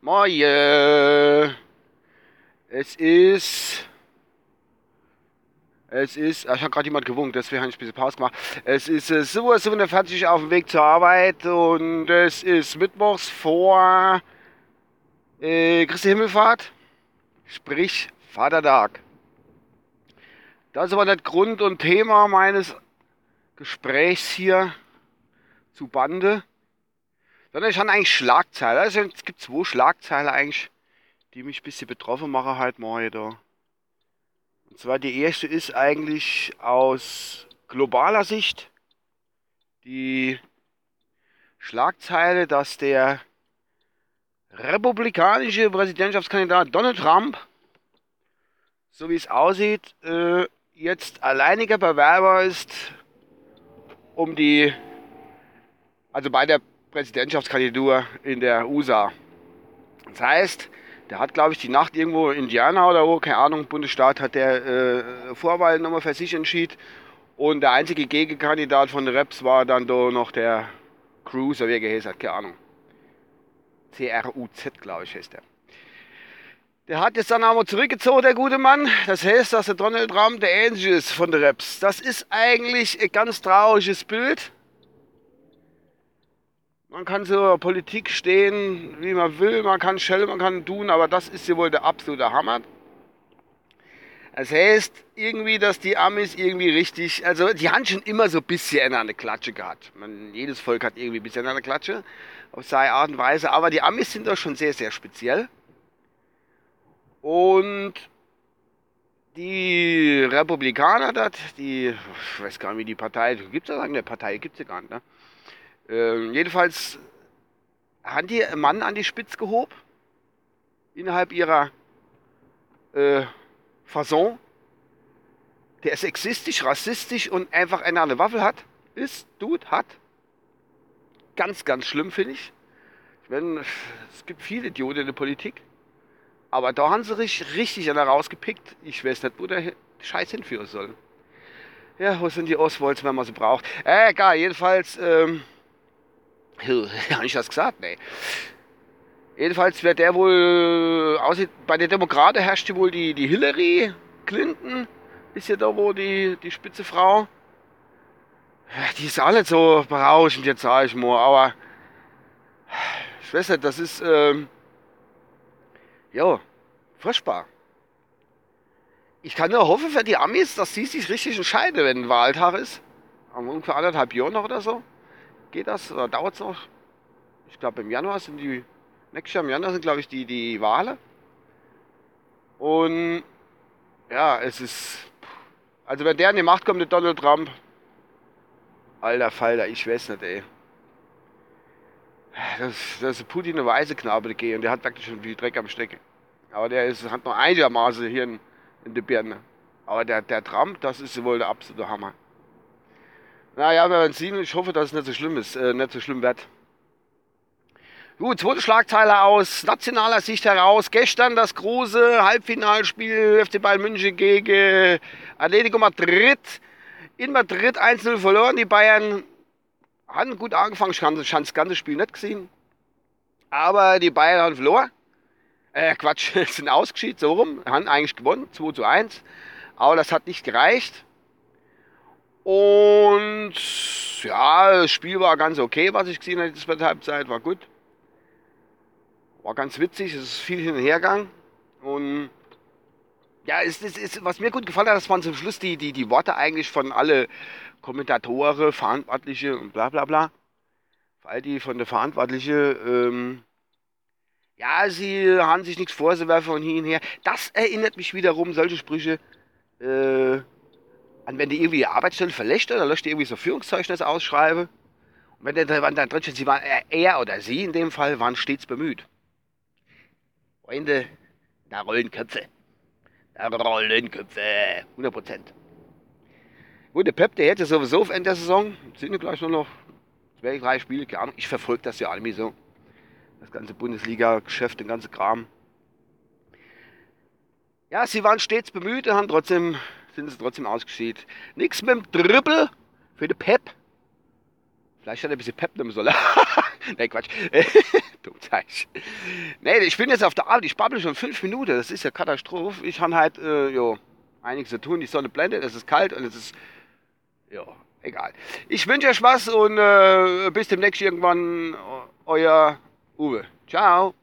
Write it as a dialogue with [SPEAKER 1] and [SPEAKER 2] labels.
[SPEAKER 1] Moje. Es ist. Es ist. Ich habe gerade jemand gewunken, deswegen habe ich ein bisschen Pause gemacht. Es ist äh, 7.47 Uhr auf dem Weg zur Arbeit und es ist mittwochs vor äh, Christi Himmelfahrt. Sprich Vatertag. Das ist aber nicht Grund und Thema meines Gesprächs hier zu Bande, sondern ich habe eigentlich Schlagzeile. Also es gibt zwei Schlagzeile eigentlich, die mich ein bisschen betroffen machen halt morgen da. Und zwar die erste ist eigentlich aus globaler Sicht die Schlagzeile, dass der republikanische Präsidentschaftskandidat Donald Trump, so wie es aussieht, äh, jetzt alleiniger Bewerber ist um die also bei der Präsidentschaftskandidatur in der USA. Das heißt, der hat, glaube ich, die Nacht irgendwo in Indiana oder wo, keine Ahnung, Bundesstaat, hat der äh, Vorwahl nochmal für sich entschieden. Und der einzige Gegenkandidat von Reps war dann da noch der Cruz, oder wie er geheißen hat, keine Ahnung. C-R-U-Z, glaube ich, heißt der. Der hat jetzt dann aber zurückgezogen, der gute Mann. Das heißt, dass der Donald Trump der Ähnliche ist von der Reps. Das ist eigentlich ein ganz trauriges Bild. Man kann zur Politik stehen, wie man will, man kann schellen, man kann tun, aber das ist ja wohl der absolute Hammer. Das heißt irgendwie, dass die Amis irgendwie richtig, also die haben schon immer so ein bisschen eine Klatsche gehabt. Man, jedes Volk hat irgendwie ein bisschen eine Klatsche, auf seine Art und Weise, aber die Amis sind doch schon sehr, sehr speziell. Und die Republikaner, dat, die, ich weiß gar nicht, wie die Partei, gibt es ja eine Partei, gibt es ja gar nicht, ne? Ähm, jedenfalls haben die einen Mann an die Spitze gehoben, innerhalb ihrer äh, Fasson, der sexistisch, rassistisch und einfach eine, eine Waffe hat, ist, tut, hat. Ganz, ganz schlimm, finde ich. ich meine, es gibt viele Idioten in der Politik. Aber da haben sie richtig, richtig einer rausgepickt. Ich weiß nicht, wo der Scheiß hinführen soll. Ja, wo sind die Oswalds, wenn man sie braucht? Äh, egal, jedenfalls, ähm, habe ich das gesagt? Nee. Jedenfalls wird der wohl, aussieht, bei den Demokraten herrscht wohl die, die Hillary Clinton, ist ja da wo die, die spitze Frau. Die ist alle so berauschend, jetzt sage ich mal, aber ich weiß nicht, das ist, ähm, ja, furchtbar. Ich kann nur hoffen für die Amis, dass sie sich richtig entscheiden, wenn ein Wahltag ist. Ungefähr anderthalb Jahre noch oder so. Geht das oder dauert es noch? Ich glaube im Januar sind die, nächstes Jahr im Januar sind glaube ich die, die Wahlen. Und ja, es ist, also wenn der an die Macht kommt, der Donald Trump, alter Falter, ich weiß nicht, ey. Das, das ist Putin eine weiße Knabe gehen und der hat wirklich schon viel Dreck am Stecken. Aber der ist, hat noch einigermaßen hier in, in der Birne. Aber der, der Trump, das ist wohl der absolute Hammer. Naja, wir werden sehen. Ich hoffe, dass es nicht so schlimm ist, äh, nicht so schlimm wird. Gut, zweite Schlagzeile aus nationaler Sicht heraus. Gestern das große Halbfinalspiel FC Bayern München gegen Atletico Madrid. In Madrid 1-0 verloren. Die Bayern haben gut angefangen. Ich habe das ganze Spiel nicht gesehen. Aber die Bayern haben verloren. Äh, Quatsch, sind ausgeschieden, so rum. Haben eigentlich gewonnen, 2 zu 1. Aber das hat nicht gereicht. Und ja, das Spiel war ganz okay, was ich gesehen habe, die zweite Halbzeit war gut. War ganz witzig, es ist viel hin und her gegangen. Und ja, es, es, es, was mir gut gefallen hat, das waren zum Schluss die, die, die Worte eigentlich von alle Kommentatoren, Verantwortliche und bla bla bla. Weil die von der Verantwortliche, ähm, ja, sie haben sich nichts vorzuwerfen von hin und her. Das erinnert mich wiederum, solche Sprüche, äh, und wenn die irgendwie die Arbeitsstelle verlässt, dann löscht die irgendwie so Führungszeugnis ausschreiben. Und wenn dann, dann drin steht, sie waren, er oder sie in dem Fall waren stets bemüht. Freunde, da rollen Köpfe. Da rollen Köpfe. 100 Prozent. Gut, der Pep, der hätte sowieso auf Ende der Saison, sind gleich nur noch zwei, drei Spiele, keine Ahnung. Ich verfolge das ja irgendwie so. Das ganze Bundesliga-Geschäft, den ganzen Kram. Ja, sie waren stets bemüht und haben trotzdem sind sie trotzdem ausgeschieden. Nichts mit dem Dribbel für den Pep. Vielleicht hat er ein bisschen Pep nehmen sollen. nee, Quatsch. Dumm Zeichen. Nee, ich bin jetzt auf der Arbeit. Ich babbel schon fünf Minuten. Das ist ja Katastrophe. Ich habe halt, äh, jo, einiges zu tun. Die Sonne blendet, es ist kalt und es ist, ja, egal. Ich wünsche euch was und äh, bis demnächst irgendwann. Euer Uwe. Ciao.